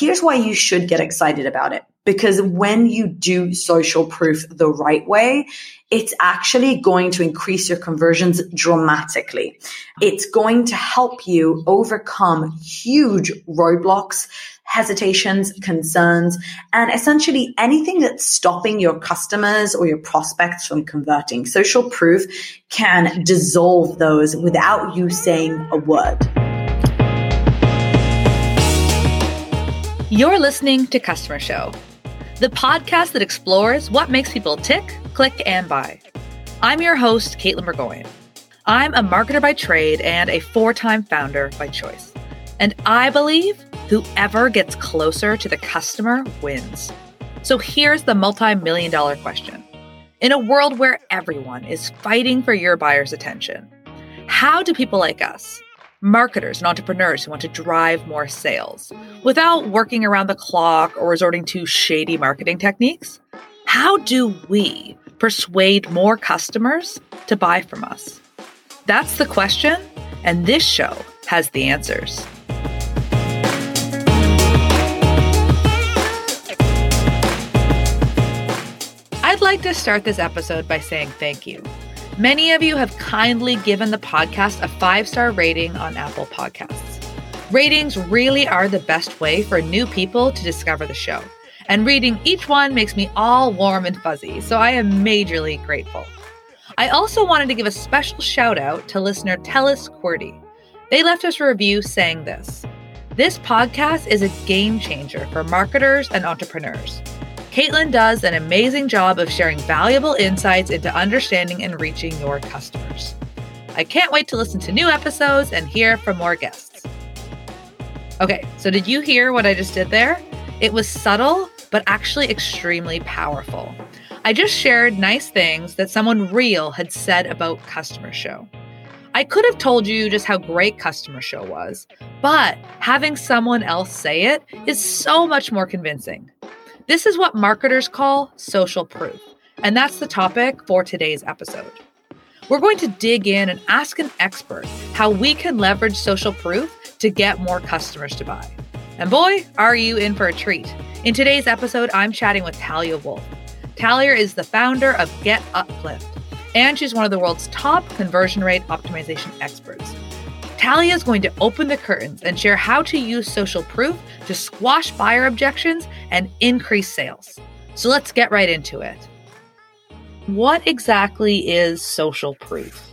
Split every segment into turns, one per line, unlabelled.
here's why you should get excited about it. Because when you do social proof the right way, it's actually going to increase your conversions dramatically. It's going to help you overcome huge roadblocks hesitations, concerns, and essentially anything that's stopping your customers or your prospects from converting. Social proof can dissolve those without you saying a word.
You're listening to Customer Show, the podcast that explores what makes people tick, click, and buy. I'm your host, Caitlin Burgoyne. I'm a marketer by trade and a four time founder by choice. And I believe Whoever gets closer to the customer wins. So here's the multi million dollar question. In a world where everyone is fighting for your buyer's attention, how do people like us, marketers and entrepreneurs who want to drive more sales, without working around the clock or resorting to shady marketing techniques, how do we persuade more customers to buy from us? That's the question, and this show has the answers. I'd like to start this episode by saying thank you. Many of you have kindly given the podcast a five star rating on Apple Podcasts. Ratings really are the best way for new people to discover the show, and reading each one makes me all warm and fuzzy, so I am majorly grateful. I also wanted to give a special shout out to listener Tellis Qwerty. They left us a review saying this This podcast is a game changer for marketers and entrepreneurs. Caitlin does an amazing job of sharing valuable insights into understanding and reaching your customers. I can't wait to listen to new episodes and hear from more guests. Okay, so did you hear what I just did there? It was subtle, but actually extremely powerful. I just shared nice things that someone real had said about Customer Show. I could have told you just how great Customer Show was, but having someone else say it is so much more convincing. This is what marketers call social proof, and that's the topic for today's episode. We're going to dig in and ask an expert how we can leverage social proof to get more customers to buy. And boy, are you in for a treat. In today's episode, I'm chatting with Talia Wolf. Talia is the founder of Get Uplift, and she's one of the world's top conversion rate optimization experts. Talia is going to open the curtains and share how to use social proof to squash buyer objections and increase sales. So let's get right into it. What exactly is social proof?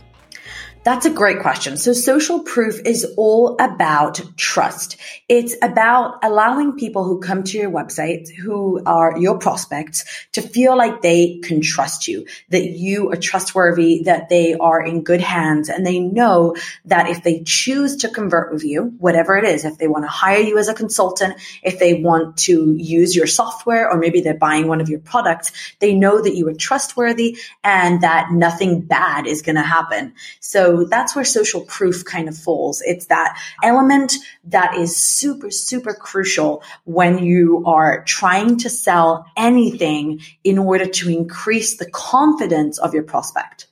That's a great question. So social proof is all about trust. It's about allowing people who come to your website, who are your prospects, to feel like they can trust you, that you are trustworthy, that they are in good hands, and they know that if they choose to convert with you, whatever it is, if they want to hire you as a consultant, if they want to use your software, or maybe they're buying one of your products, they know that you are trustworthy and that nothing bad is going to happen. So that's where social proof kind of falls. It's that element that is super, super crucial when you are trying to sell anything in order to increase the confidence of your prospect.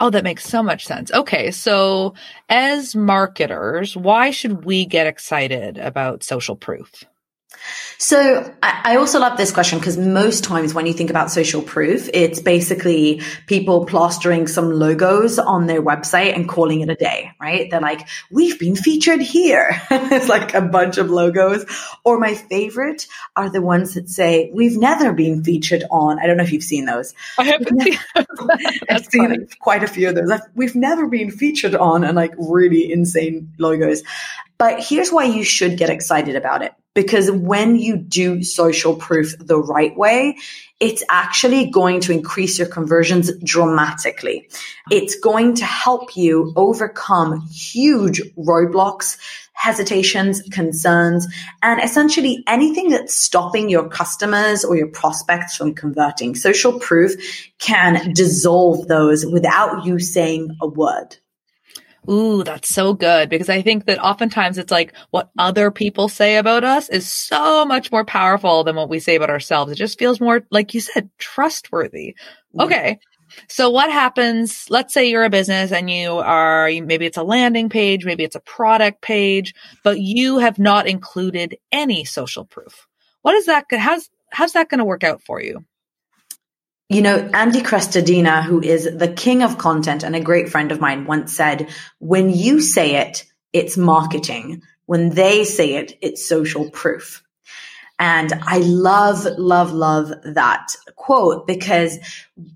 Oh, that makes so much sense. Okay. So as marketers, why should we get excited about social proof?
So I, also love this question because most times when you think about social proof, it's basically people plastering some logos on their website and calling it a day, right? They're like, we've been featured here. it's like a bunch of logos. Or my favorite are the ones that say, we've never been featured on. I don't know if you've seen those.
I haven't seen
I've seen quite a few of those. Like, we've never been featured on and like really insane logos. But here's why you should get excited about it because when you do social proof the right way, it's actually going to increase your conversions dramatically. It's going to help you overcome huge roadblocks, hesitations, concerns, and essentially anything that's stopping your customers or your prospects from converting. Social proof can dissolve those without you saying a word.
Ooh, that's so good because I think that oftentimes it's like what other people say about us is so much more powerful than what we say about ourselves. It just feels more, like you said, trustworthy. Mm-hmm. Okay. So what happens? Let's say you're a business and you are, maybe it's a landing page, maybe it's a product page, but you have not included any social proof. What is that? How's, how's that going to work out for you?
You know, Andy Crestodina, who is the king of content and a great friend of mine, once said, when you say it, it's marketing. When they say it, it's social proof. And I love, love, love that quote because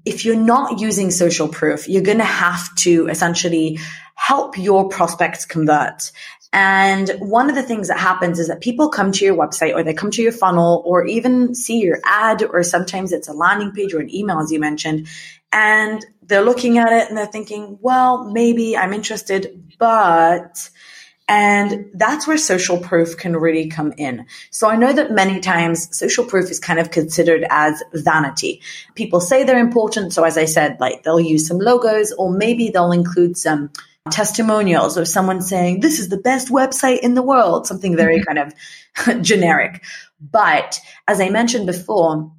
if you're not using social proof, you're going to have to essentially help your prospects convert. And one of the things that happens is that people come to your website or they come to your funnel or even see your ad or sometimes it's a landing page or an email, as you mentioned. And they're looking at it and they're thinking, well, maybe I'm interested, but and that's where social proof can really come in. So I know that many times social proof is kind of considered as vanity. People say they're important. So as I said, like they'll use some logos or maybe they'll include some testimonials or someone saying, this is the best website in the world, something very mm-hmm. kind of generic. But as I mentioned before,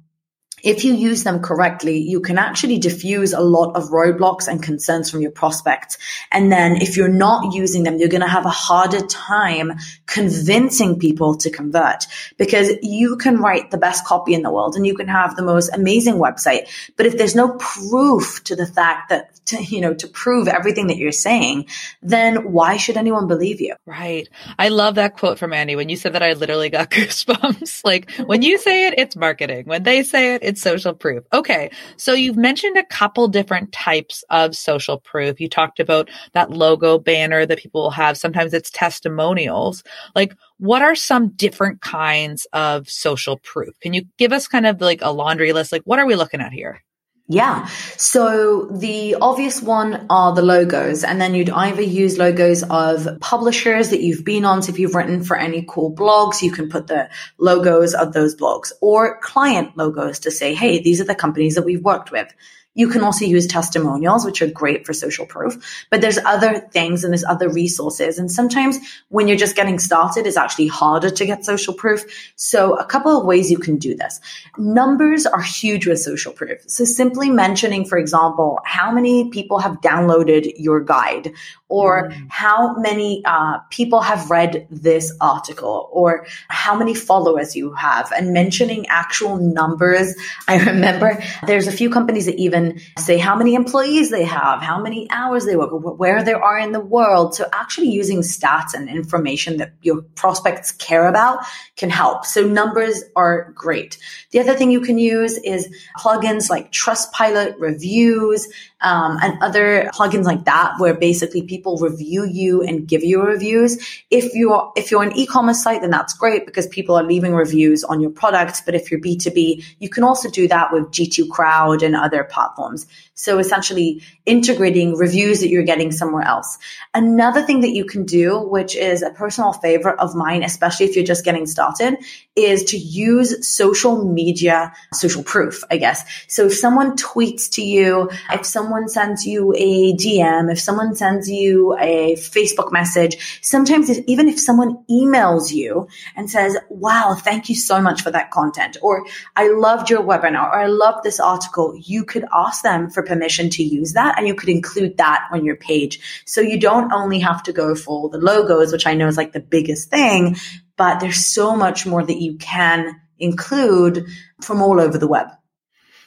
if you use them correctly, you can actually diffuse a lot of roadblocks and concerns from your prospects. And then if you're not using them, you're going to have a harder time convincing people to convert because you can write the best copy in the world and you can have the most amazing website. But if there's no proof to the fact that, to, you know, to prove everything that you're saying, then why should anyone believe you?
Right. I love that quote from Andy. When you said that, I literally got goosebumps. like when you say it, it's marketing. When they say it, it's social proof. Okay. So you've mentioned a couple different types of social proof. You talked about that logo banner that people will have. Sometimes it's testimonials. Like, what are some different kinds of social proof? Can you give us kind of like a laundry list? Like, what are we looking at here?
Yeah. So the obvious one are the logos. And then you'd either use logos of publishers that you've been on. So if you've written for any cool blogs, you can put the logos of those blogs or client logos to say, Hey, these are the companies that we've worked with. You can also use testimonials, which are great for social proof, but there's other things and there's other resources. And sometimes when you're just getting started, it's actually harder to get social proof. So a couple of ways you can do this. Numbers are huge with social proof. So simply mentioning, for example, how many people have downloaded your guide or mm. how many uh, people have read this article or how many followers you have and mentioning actual numbers. I remember there's a few companies that even say how many employees they have, how many hours they work, where they are in the world. So actually using stats and information that your prospects care about can help. So numbers are great. The other thing you can use is plugins like Trustpilot reviews, um, and other plugins like that, where basically people review you and give you reviews. If you're if you're an e-commerce site, then that's great because people are leaving reviews on your products. But if you're B2B, you can also do that with G2 Crowd and other platforms. So essentially integrating reviews that you're getting somewhere else. Another thing that you can do, which is a personal favorite of mine, especially if you're just getting started, is to use social media, social proof, I guess. So if someone tweets to you, if someone sends you a DM, if someone sends you a Facebook message, sometimes if, even if someone emails you and says, wow, thank you so much for that content, or I loved your webinar, or I love this article, you could ask them for permission to use that and you could include that on your page. So you don't only have to go for the logos, which I know is like the biggest thing, but there's so much more that you can include from all over the web.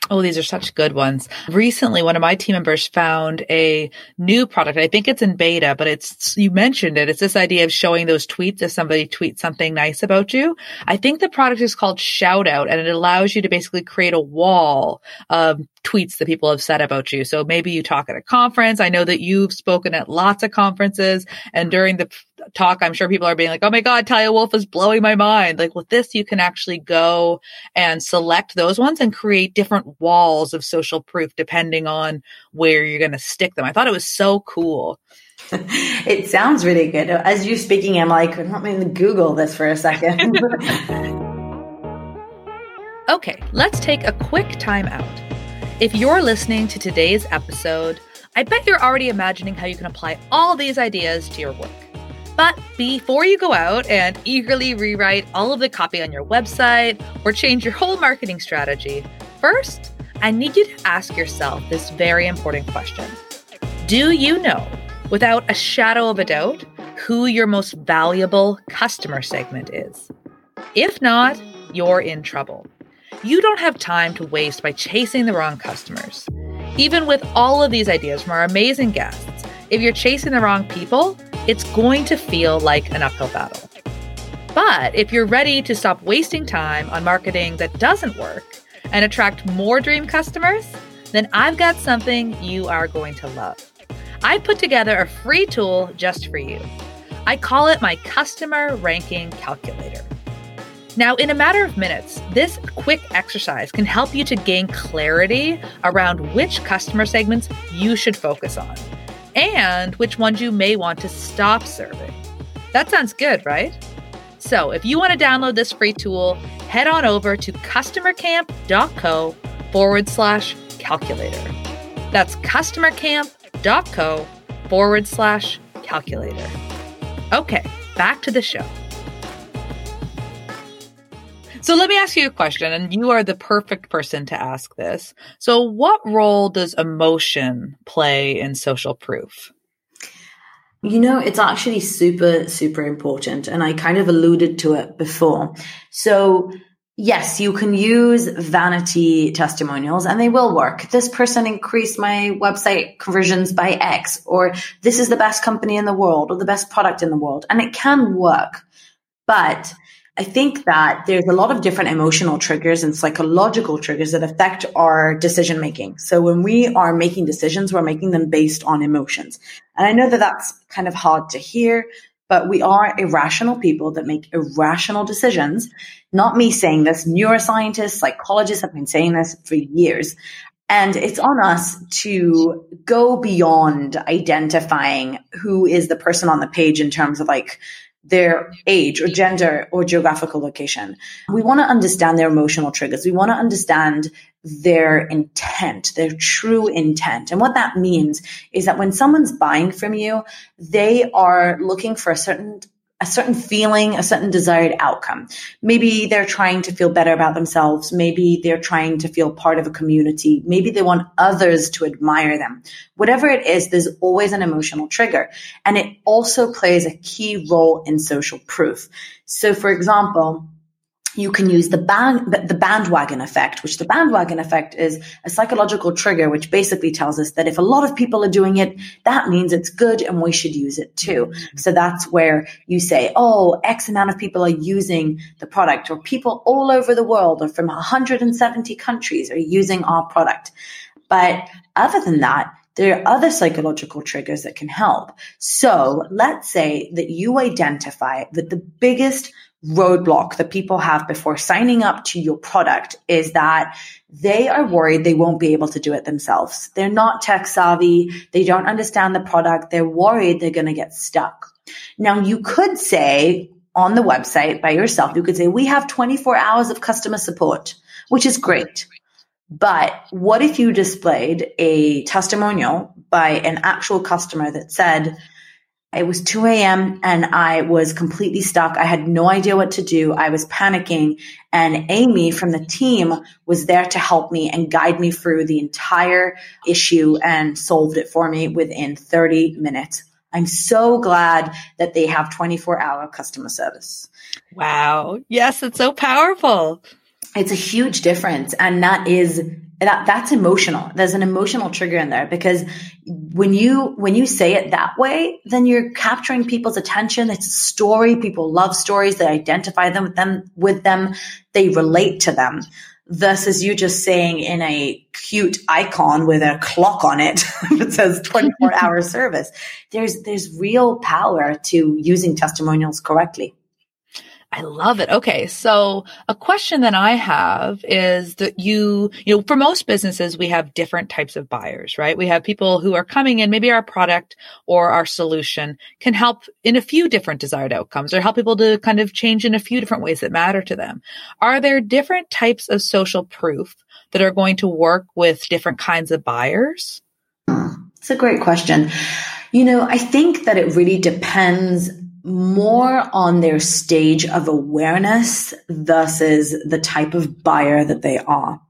Oh, these are such good ones. Recently, one of my team members found a new product. I think it's in beta, but it's, you mentioned it. It's this idea of showing those tweets if somebody tweets something nice about you. I think the product is called Shout Out and it allows you to basically create a wall of tweets that people have said about you. So maybe you talk at a conference. I know that you've spoken at lots of conferences and during the talk, I'm sure people are being like, Oh my God, Talia Wolf is blowing my mind. Like with this, you can actually go and select those ones and create different walls of social proof depending on where you're going to stick them. I thought it was so cool.
it sounds really good. As you're speaking, I'm like, let me Google this for a second.
okay, let's take a quick time out. If you're listening to today's episode, I bet you're already imagining how you can apply all these ideas to your work. But before you go out and eagerly rewrite all of the copy on your website or change your whole marketing strategy, first, I need you to ask yourself this very important question Do you know, without a shadow of a doubt, who your most valuable customer segment is? If not, you're in trouble. You don't have time to waste by chasing the wrong customers. Even with all of these ideas from our amazing guests, if you're chasing the wrong people, it's going to feel like an uphill battle. But if you're ready to stop wasting time on marketing that doesn't work and attract more dream customers, then I've got something you are going to love. I put together a free tool just for you. I call it my customer ranking calculator. Now, in a matter of minutes, this quick exercise can help you to gain clarity around which customer segments you should focus on and which ones you may want to stop serving. That sounds good, right? So, if you want to download this free tool, head on over to customercamp.co forward slash calculator. That's customercamp.co forward slash calculator. Okay, back to the show. So let me ask you a question, and you are the perfect person to ask this. So, what role does emotion play in social proof?
You know, it's actually super, super important. And I kind of alluded to it before. So, yes, you can use vanity testimonials and they will work. This person increased my website conversions by X, or this is the best company in the world, or the best product in the world. And it can work. But I think that there's a lot of different emotional triggers and psychological triggers that affect our decision making. So when we are making decisions, we're making them based on emotions. And I know that that's kind of hard to hear, but we are irrational people that make irrational decisions. Not me saying this. Neuroscientists, psychologists have been saying this for years. And it's on us to go beyond identifying who is the person on the page in terms of like their age or gender or geographical location. We want to understand their emotional triggers. We want to understand their intent, their true intent. And what that means is that when someone's buying from you, they are looking for a certain a certain feeling, a certain desired outcome. Maybe they're trying to feel better about themselves. Maybe they're trying to feel part of a community. Maybe they want others to admire them. Whatever it is, there's always an emotional trigger. And it also plays a key role in social proof. So for example, you can use the band, the bandwagon effect, which the bandwagon effect is a psychological trigger, which basically tells us that if a lot of people are doing it, that means it's good and we should use it too. So that's where you say, Oh, X amount of people are using the product or people all over the world or from 170 countries are using our product. But other than that, there are other psychological triggers that can help. So let's say that you identify that the biggest roadblock that people have before signing up to your product is that they are worried they won't be able to do it themselves. They're not tech savvy. They don't understand the product. They're worried they're going to get stuck. Now you could say on the website by yourself, you could say, we have 24 hours of customer support, which is great. But what if you displayed a testimonial by an actual customer that said, it was 2 a.m. and I was completely stuck. I had no idea what to do. I was panicking and Amy from the team was there to help me and guide me through the entire issue and solved it for me within 30 minutes. I'm so glad that they have 24 hour customer service.
Wow. Yes, it's so powerful.
It's a huge difference. And that is that that's emotional. There's an emotional trigger in there because when you when you say it that way, then you're capturing people's attention. It's a story. People love stories. They identify them with them with them. They relate to them. Versus you just saying in a cute icon with a clock on it that says 24 hour service. There's there's real power to using testimonials correctly.
I love it. Okay. So a question that I have is that you, you know, for most businesses, we have different types of buyers, right? We have people who are coming in, maybe our product or our solution can help in a few different desired outcomes or help people to kind of change in a few different ways that matter to them. Are there different types of social proof that are going to work with different kinds of buyers?
It's a great question. You know, I think that it really depends more on their stage of awareness versus the type of buyer that they are.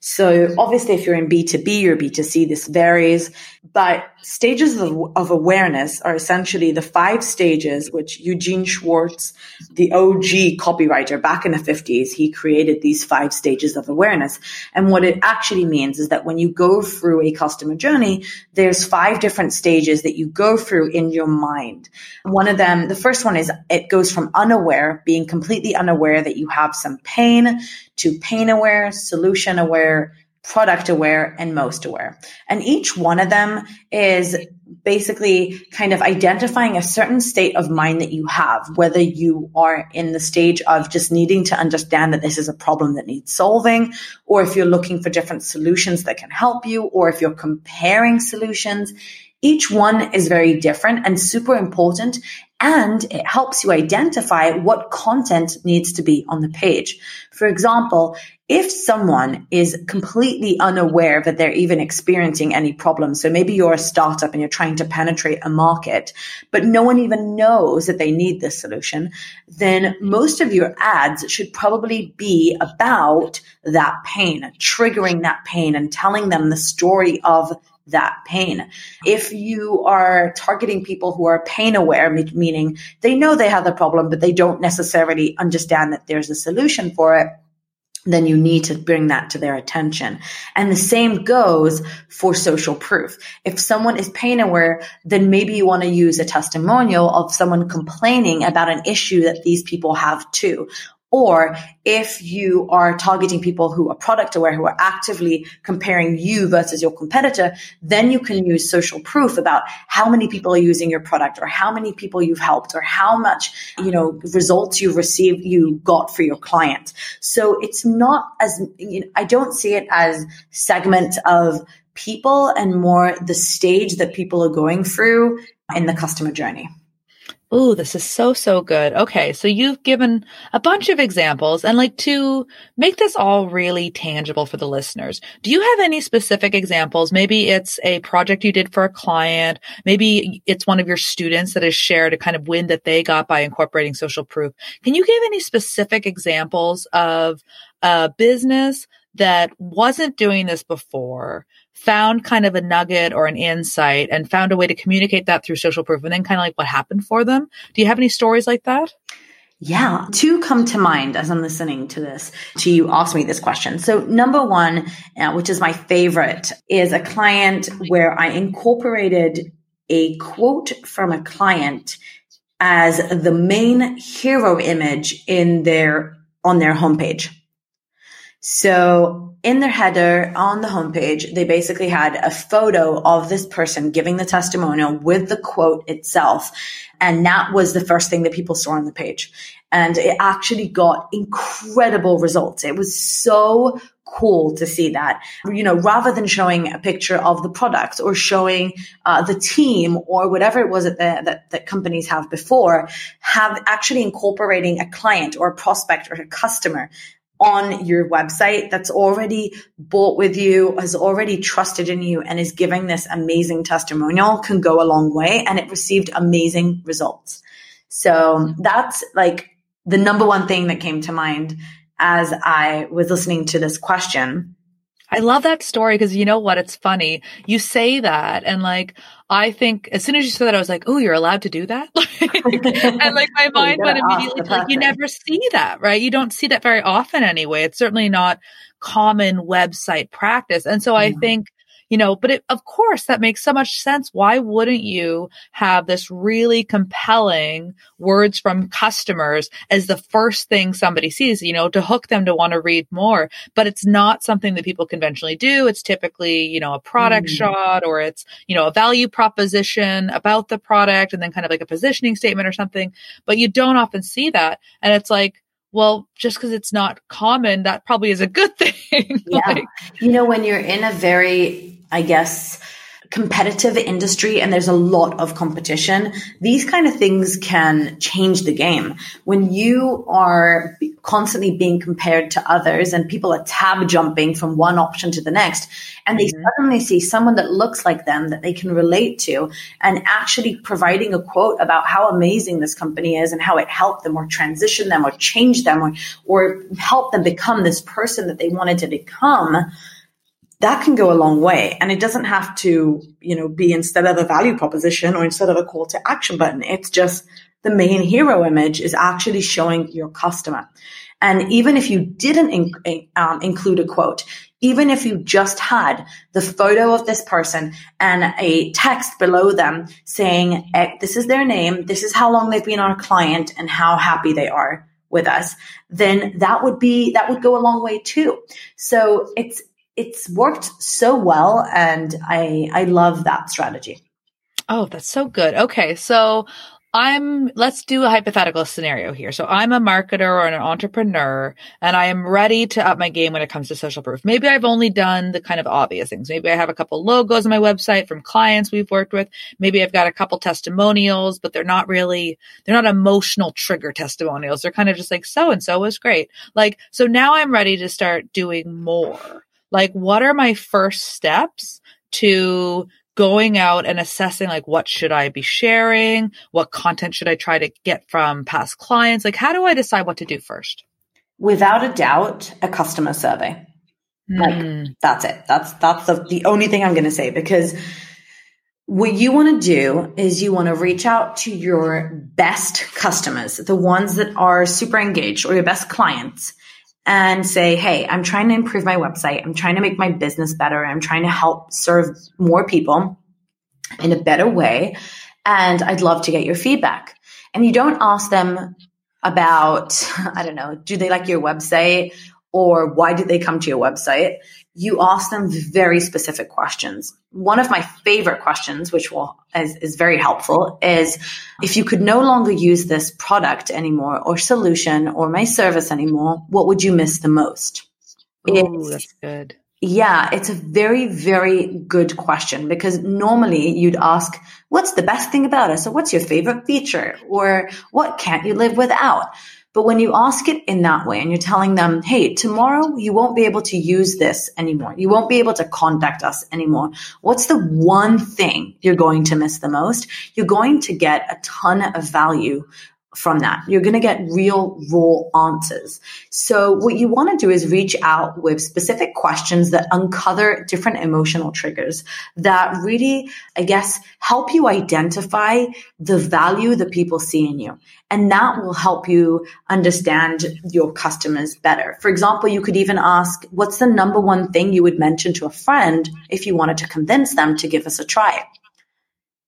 So obviously, if you're in B2B or B2C, this varies, but stages of, of awareness are essentially the five stages, which Eugene Schwartz, the OG copywriter back in the 50s, he created these five stages of awareness. And what it actually means is that when you go through a customer journey, there's five different stages that you go through in your mind. One of them, the first one is it goes from unaware, being completely unaware that you have some pain to pain aware, solution aware, product aware, and most aware. And each one of them is basically kind of identifying a certain state of mind that you have, whether you are in the stage of just needing to understand that this is a problem that needs solving, or if you're looking for different solutions that can help you, or if you're comparing solutions. Each one is very different and super important. And it helps you identify what content needs to be on the page. For example, if someone is completely unaware that they're even experiencing any problems, so maybe you're a startup and you're trying to penetrate a market, but no one even knows that they need this solution, then most of your ads should probably be about that pain, triggering that pain and telling them the story of that pain. If you are targeting people who are pain aware, meaning they know they have the problem, but they don't necessarily understand that there's a solution for it, then you need to bring that to their attention. And the same goes for social proof. If someone is pain aware, then maybe you want to use a testimonial of someone complaining about an issue that these people have too. Or if you are targeting people who are product aware, who are actively comparing you versus your competitor, then you can use social proof about how many people are using your product or how many people you've helped or how much, you know, results you've received, you got for your client. So it's not as, you know, I don't see it as segment of people and more the stage that people are going through in the customer journey.
Oh, this is so, so good. Okay. So you've given a bunch of examples and like to make this all really tangible for the listeners. Do you have any specific examples? Maybe it's a project you did for a client. Maybe it's one of your students that has shared a kind of win that they got by incorporating social proof. Can you give any specific examples of a business that wasn't doing this before found kind of a nugget or an insight and found a way to communicate that through social proof and then kind of like what happened for them. Do you have any stories like that?
Yeah, two come to mind as I'm listening to this, to you ask me this question. So number one, uh, which is my favorite, is a client where I incorporated a quote from a client as the main hero image in their, on their homepage. So in their header on the homepage, they basically had a photo of this person giving the testimonial with the quote itself. And that was the first thing that people saw on the page. And it actually got incredible results. It was so cool to see that, you know, rather than showing a picture of the product or showing uh, the team or whatever it was that, the, that, that companies have before, have actually incorporating a client or a prospect or a customer on your website that's already bought with you, has already trusted in you and is giving this amazing testimonial can go a long way. And it received amazing results. So that's like the number one thing that came to mind as I was listening to this question.
I love that story because you know what? It's funny. You say that and like, I think as soon as you said that, I was like, oh, you're allowed to do that. and like my oh, mind went immediately to like, you never see that, right? You don't see that very often anyway. It's certainly not common website practice. And so. I think you know, but it, of course that makes so much sense. Why wouldn't you have this really compelling words from customers as the first thing somebody sees, you know, to hook them to want to read more? But it's not something that people conventionally do. It's typically, you know, a product mm. shot or it's, you know, a value proposition about the product and then kind of like a positioning statement or something. But you don't often see that. And it's like, well, just because it's not common, that probably is a good thing.
yeah. like, you know, when you're in a very I guess, competitive industry and there's a lot of competition, these kind of things can change the game. When you are constantly being compared to others and people are tab jumping from one option to the next, and they mm-hmm. suddenly see someone that looks like them that they can relate to and actually providing a quote about how amazing this company is and how it helped them or transitioned them or changed them or, or help them become this person that they wanted to become that can go a long way. And it doesn't have to, you know, be instead of a value proposition or instead of a call to action button. It's just the main hero image is actually showing your customer. And even if you didn't in, um, include a quote, even if you just had the photo of this person and a text below them saying, eh, this is their name, this is how long they've been our client and how happy they are with us, then that would be, that would go a long way too. So it's, it's worked so well and I, I love that strategy.
Oh, that's so good. Okay. So I'm, let's do a hypothetical scenario here. So I'm a marketer or an entrepreneur and I am ready to up my game when it comes to social proof. Maybe I've only done the kind of obvious things. Maybe I have a couple logos on my website from clients we've worked with. Maybe I've got a couple testimonials, but they're not really, they're not emotional trigger testimonials. They're kind of just like, so and so was great. Like, so now I'm ready to start doing more. Like, what are my first steps to going out and assessing like what should I be sharing? What content should I try to get from past clients? Like how do I decide what to do first?
Without a doubt, a customer survey. Like mm. that's it. That's that's the, the only thing I'm going to say because what you want to do is you want to reach out to your best customers, the ones that are super engaged or your best clients and say, Hey, I'm trying to improve my website. I'm trying to make my business better. I'm trying to help serve more people in a better way. And I'd love to get your feedback. And you don't ask them about, I don't know, do they like your website or why did they come to your website? You ask them very specific questions. One of my favorite questions, which will is, is very helpful, is if you could no longer use this product anymore or solution or my service anymore, what would you miss the most?
Oh, that's good.
Yeah, it's a very, very good question because normally you'd ask, what's the best thing about us? Or what's your favorite feature? Or what can't you live without? But when you ask it in that way and you're telling them, Hey, tomorrow you won't be able to use this anymore. You won't be able to contact us anymore. What's the one thing you're going to miss the most? You're going to get a ton of value from that. You're going to get real raw answers. So what you want to do is reach out with specific questions that uncover different emotional triggers that really, I guess, help you identify the value that people see in you. And that will help you understand your customers better. For example, you could even ask, what's the number one thing you would mention to a friend if you wanted to convince them to give us a try?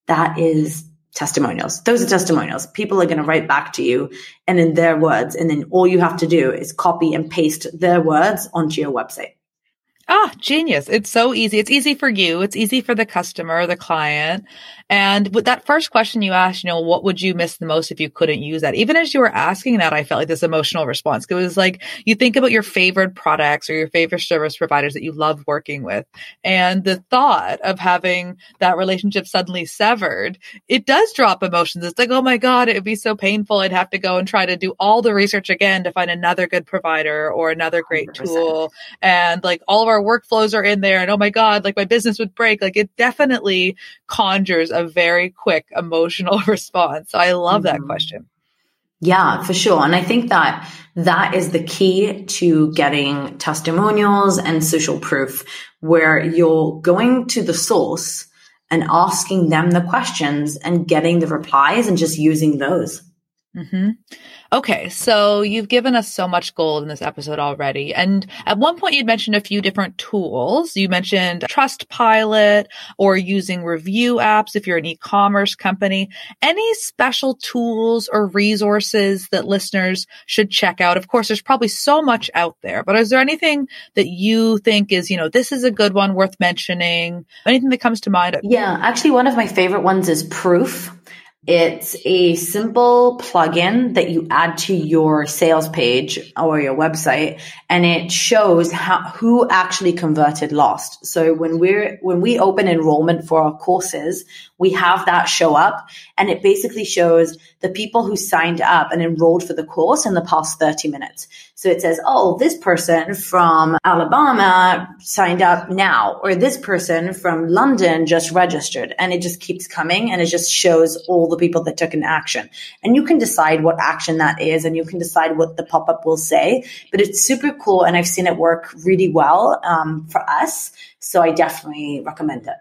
That is testimonials. Those are testimonials. People are going to write back to you and in their words. And then all you have to do is copy and paste their words onto your website.
Ah, genius. It's so easy. It's easy for you. It's easy for the customer, the client. And with that first question you asked, you know, what would you miss the most if you couldn't use that? Even as you were asking that, I felt like this emotional response. It was like you think about your favorite products or your favorite service providers that you love working with. And the thought of having that relationship suddenly severed, it does drop emotions. It's like, oh my God, it would be so painful. I'd have to go and try to do all the research again to find another good provider or another great 100%. tool. And like all of our workflows are in there. And oh my God, like my business would break. Like it definitely conjures a very quick emotional response. So I love mm-hmm. that question.
Yeah, for sure. And I think that that is the key to getting testimonials and social proof where you're going to the source and asking them the questions and getting the replies and just using those.
Mm-hmm. Okay, so you've given us so much gold in this episode already. And at one point you'd mentioned a few different tools. You mentioned Trustpilot or using review apps if you're an e-commerce company. Any special tools or resources that listeners should check out? Of course, there's probably so much out there, but is there anything that you think is, you know, this is a good one worth mentioning? Anything that comes to mind?
Yeah, actually one of my favorite ones is Proof. It's a simple plugin that you add to your sales page or your website and it shows how, who actually converted last. So when we're, when we open enrollment for our courses, we have that show up and it basically shows the people who signed up and enrolled for the course in the past 30 minutes. So it says, oh, this person from Alabama signed up now, or this person from London just registered. And it just keeps coming and it just shows all the people that took an action. And you can decide what action that is and you can decide what the pop up will say. But it's super cool and I've seen it work really well um, for us. So I definitely recommend it.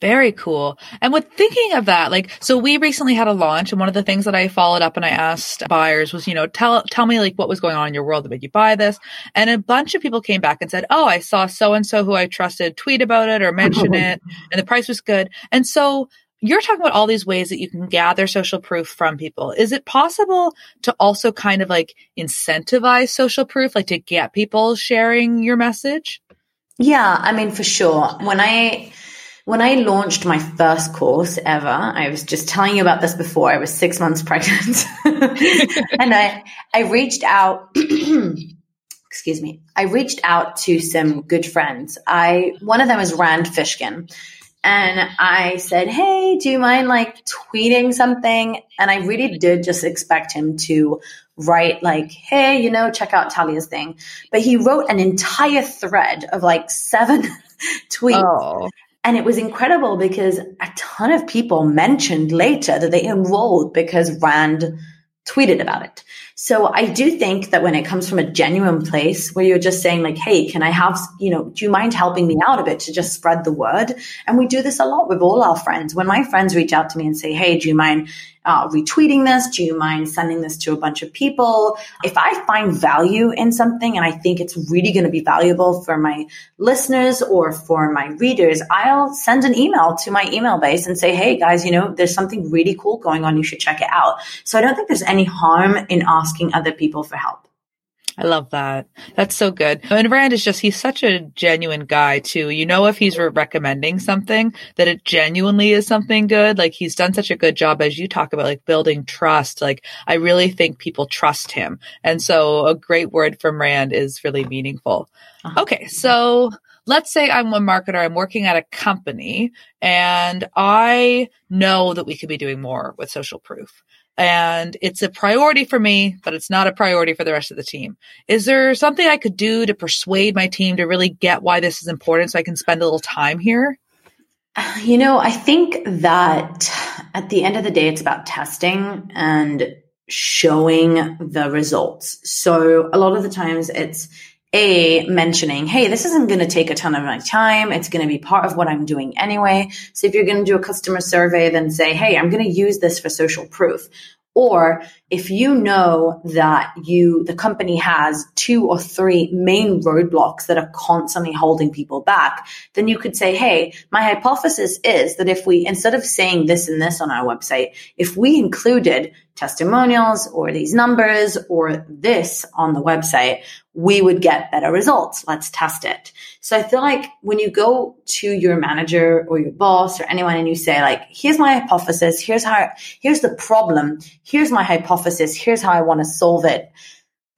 Very cool. And with thinking of that, like, so we recently had a launch and one of the things that I followed up and I asked buyers was, you know, tell, tell me like what was going on in your world that made you buy this. And a bunch of people came back and said, Oh, I saw so and so who I trusted tweet about it or mention it and the price was good. And so you're talking about all these ways that you can gather social proof from people. Is it possible to also kind of like incentivize social proof, like to get people sharing your message?
Yeah. I mean, for sure. When I, when I launched my first course ever, I was just telling you about this before. I was six months pregnant, and I I reached out. excuse me. I reached out to some good friends. I one of them is Rand Fishkin, and I said, "Hey, do you mind like tweeting something?" And I really mm-hmm. did just expect him to write like, "Hey, you know, check out Talia's thing," but he wrote an entire thread of like seven tweets. Oh. And it was incredible because a ton of people mentioned later that they enrolled because Rand tweeted about it. So I do think that when it comes from a genuine place where you're just saying like, Hey, can I have, you know, do you mind helping me out a bit to just spread the word? And we do this a lot with all our friends. When my friends reach out to me and say, Hey, do you mind uh, retweeting this? Do you mind sending this to a bunch of people? If I find value in something and I think it's really going to be valuable for my listeners or for my readers, I'll send an email to my email base and say, Hey guys, you know, there's something really cool going on. You should check it out. So I don't think there's any harm in asking other people for help.
I love that. That's so good. And Rand is just, he's such a genuine guy too. You know, if he's recommending something that it genuinely is something good, like he's done such a good job as you talk about, like building trust. Like I really think people trust him. And so a great word from Rand is really meaningful. Uh-huh. Okay. So let's say I'm a marketer, I'm working at a company and I know that we could be doing more with social proof and it's a priority for me, but it's not a priority for the rest of the team. Is there something I could do to persuade my team to really get why this is important so I can spend a little time here?
You know, I think that at the end of the day, it's about testing and showing the results. So a lot of the times it's a mentioning, Hey, this isn't going to take a ton of my time. It's going to be part of what I'm doing anyway. So if you're going to do a customer survey, then say, Hey, I'm going to use this for social proof. Or if you know that you, the company has two or three main roadblocks that are constantly holding people back, then you could say, Hey, my hypothesis is that if we, instead of saying this and this on our website, if we included testimonials or these numbers or this on the website, we would get better results. Let's test it. So I feel like when you go to your manager or your boss or anyone and you say like, here's my hypothesis. Here's how, here's the problem. Here's my hypothesis. Here's how I want to solve it.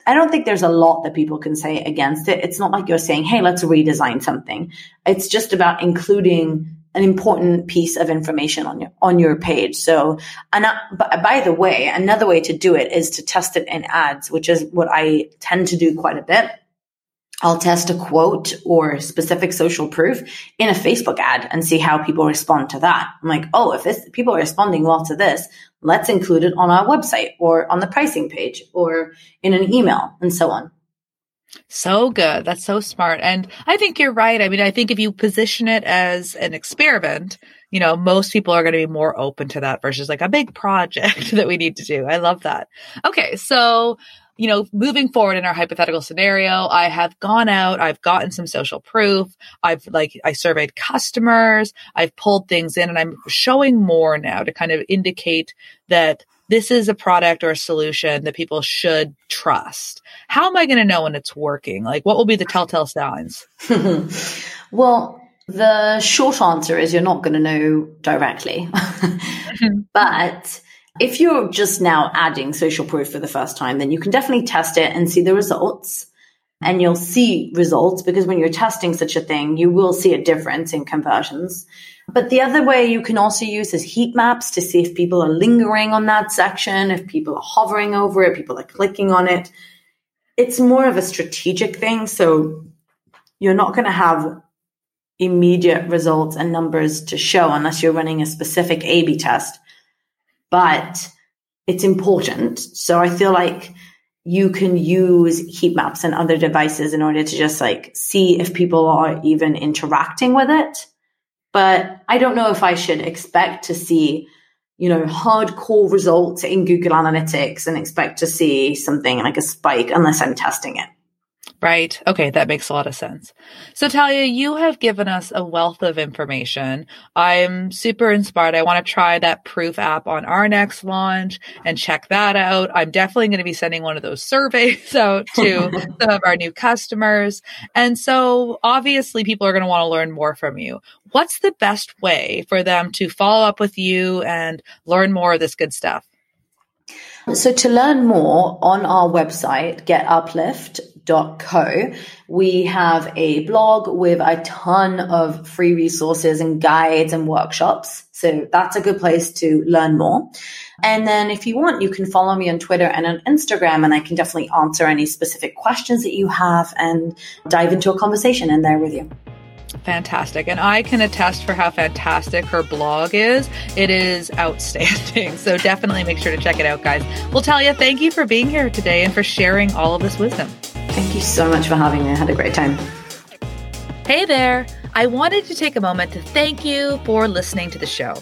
I don't think there's a lot that people can say against it. It's not like you're saying, Hey, let's redesign something. It's just about including an important piece of information on your on your page. So, and uh, but by the way, another way to do it is to test it in ads, which is what I tend to do quite a bit. I'll test a quote or specific social proof in a Facebook ad and see how people respond to that. I'm like, oh, if this, people are responding well to this, let's include it on our website or on the pricing page or in an email and so on.
So good. That's so smart. And I think you're right. I mean, I think if you position it as an experiment, you know, most people are going to be more open to that versus like a big project that we need to do. I love that. Okay. So, you know, moving forward in our hypothetical scenario, I have gone out, I've gotten some social proof. I've like, I surveyed customers. I've pulled things in and I'm showing more now to kind of indicate that this is a product or a solution that people should trust. How am I going to know when it's working? Like, what will be the telltale signs?
well, the short answer is you're not going to know directly. Mm-hmm. but if you're just now adding social proof for the first time, then you can definitely test it and see the results. And you'll see results because when you're testing such a thing, you will see a difference in conversions. But the other way you can also use is heat maps to see if people are lingering on that section, if people are hovering over it, people are clicking on it. It's more of a strategic thing. So you're not going to have immediate results and numbers to show unless you're running a specific A B test. but it's important. So I feel like you can use heat maps and other devices in order to just like see if people are even interacting with it. But I don't know if I should expect to see, you know, hardcore results in Google Analytics and expect to see something like a spike unless I'm testing it.
Right. Okay. That makes a lot of sense. So Talia, you have given us a wealth of information. I'm super inspired. I want to try that proof app on our next launch and check that out. I'm definitely going to be sending one of those surveys out to some of our new customers. And so obviously people are going to want to learn more from you. What's the best way for them to follow up with you and learn more of this good stuff?
So to learn more on our website, getuplift.co, we have a blog with a ton of free resources and guides and workshops. So that's a good place to learn more. And then if you want, you can follow me on Twitter and on Instagram, and I can definitely answer any specific questions that you have and dive into a conversation in there with you.
Fantastic. And I can attest for how fantastic her blog is. It is outstanding. So definitely make sure to check it out, guys. Well, Talia, thank you for being here today and for sharing all of this wisdom.
Thank you so much for having me. I had a great time.
Hey there. I wanted to take a moment to thank you for listening to the show.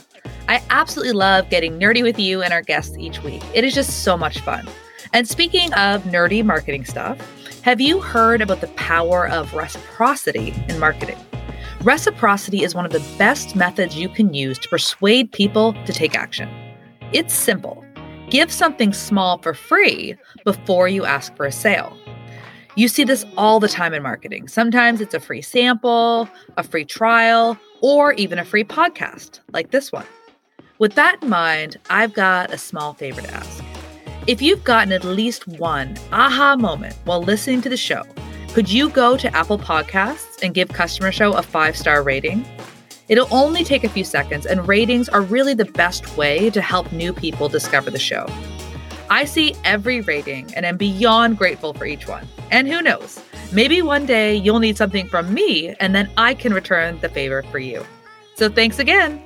I absolutely love getting nerdy with you and our guests each week. It is just so much fun. And speaking of nerdy marketing stuff, have you heard about the power of reciprocity in marketing? Reciprocity is one of the best methods you can use to persuade people to take action. It's simple give something small for free before you ask for a sale. You see this all the time in marketing. Sometimes it's a free sample, a free trial, or even a free podcast like this one. With that in mind, I've got a small favor to ask. If you've gotten at least one aha moment while listening to the show, could you go to Apple Podcasts and give Customer Show a five star rating? It'll only take a few seconds, and ratings are really the best way to help new people discover the show. I see every rating and am beyond grateful for each one. And who knows, maybe one day you'll need something from me, and then I can return the favor for you. So thanks again.